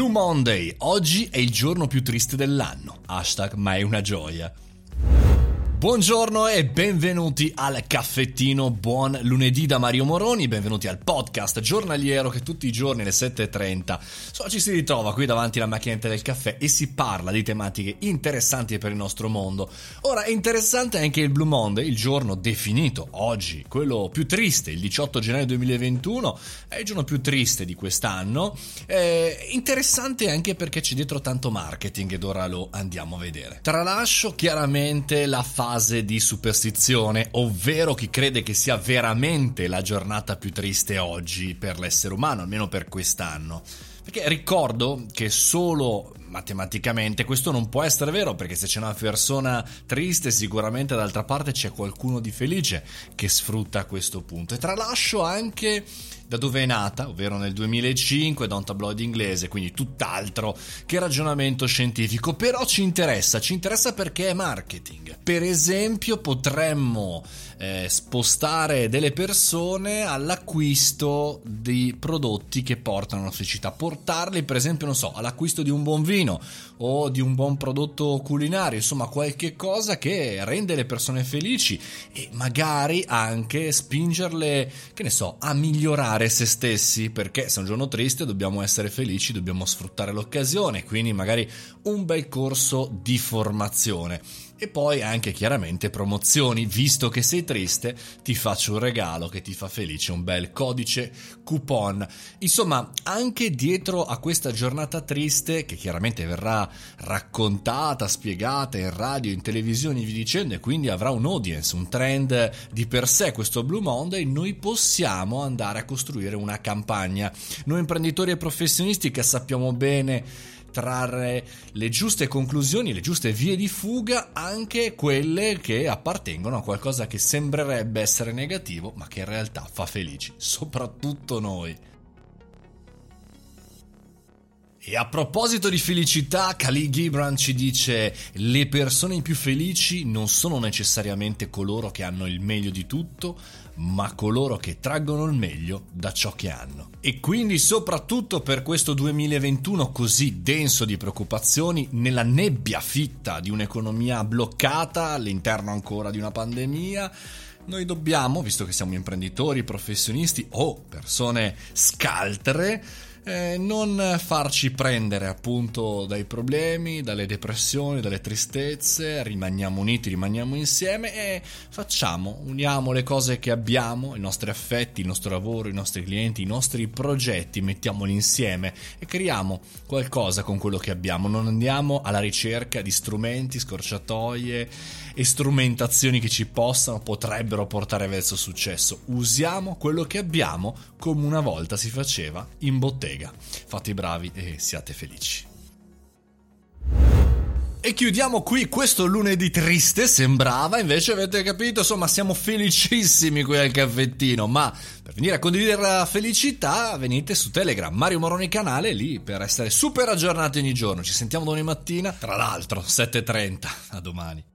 Blue Monday, oggi è il giorno più triste dell'anno. Hashtag ma è una gioia. Buongiorno e benvenuti al caffettino Buon lunedì da Mario Moroni, benvenuti al podcast giornaliero che tutti i giorni alle 7.30 so, ci si ritrova qui davanti alla macchinetta del caffè e si parla di tematiche interessanti per il nostro mondo. Ora è interessante anche il Blue Monday, il giorno definito oggi, quello più triste, il 18 gennaio 2021, è il giorno più triste di quest'anno. È interessante anche perché c'è dietro tanto marketing ed ora lo andiamo a vedere. Tralascio chiaramente la fase fase di superstizione, ovvero chi crede che sia veramente la giornata più triste oggi per l'essere umano, almeno per quest'anno. Perché ricordo che solo matematicamente questo non può essere vero perché se c'è una persona triste sicuramente d'altra parte c'è qualcuno di felice che sfrutta questo punto. E tralascio anche da dove è nata, ovvero nel 2005 da un tabloid inglese, quindi tutt'altro che ragionamento scientifico, però ci interessa, ci interessa perché è marketing. Per esempio potremmo eh, spostare delle persone all'acquisto di prodotti che portano alla felicità, portarli per esempio, non so, all'acquisto di un buon vino o di un buon prodotto culinario, insomma qualche cosa che rende le persone felici e magari anche spingerle, che ne so, a migliorare se stessi, perché se è un giorno triste dobbiamo essere felici, dobbiamo sfruttare l'occasione, quindi magari un bel corso di formazione. E poi anche chiaramente promozioni, visto che sei triste, ti faccio un regalo che ti fa felice, un bel codice coupon. Insomma, anche dietro a questa giornata triste, che chiaramente verrà raccontata, spiegata in radio, in televisione, vi dicendo, e quindi avrà un audience, un trend di per sé questo Blue Monday, noi possiamo andare a costruire una campagna. Noi imprenditori e professionisti che sappiamo bene trarre le giuste conclusioni, le giuste vie di fuga, anche quelle che appartengono a qualcosa che sembrerebbe essere negativo, ma che in realtà fa felici, soprattutto noi. E a proposito di felicità, Khalil Gibran ci dice: Le persone più felici non sono necessariamente coloro che hanno il meglio di tutto, ma coloro che traggono il meglio da ciò che hanno. E quindi, soprattutto per questo 2021 così denso di preoccupazioni, nella nebbia fitta di un'economia bloccata all'interno ancora di una pandemia, noi dobbiamo, visto che siamo imprenditori, professionisti o persone scaltre, eh, non farci prendere appunto dai problemi, dalle depressioni, dalle tristezze, rimaniamo uniti, rimaniamo insieme e facciamo, uniamo le cose che abbiamo, i nostri affetti, il nostro lavoro, i nostri clienti, i nostri progetti, mettiamoli insieme e creiamo qualcosa con quello che abbiamo, non andiamo alla ricerca di strumenti, scorciatoie e strumentazioni che ci possano, potrebbero portare verso successo. Usiamo quello che abbiamo come una volta si faceva in bottega. Fate i bravi e siate felici. E chiudiamo qui questo lunedì triste, sembrava, invece avete capito, insomma siamo felicissimi qui al caffettino, ma per venire a condividere la felicità venite su Telegram, Mario Moroni canale, lì per essere super aggiornati ogni giorno, ci sentiamo domani mattina, tra l'altro 7.30, a domani.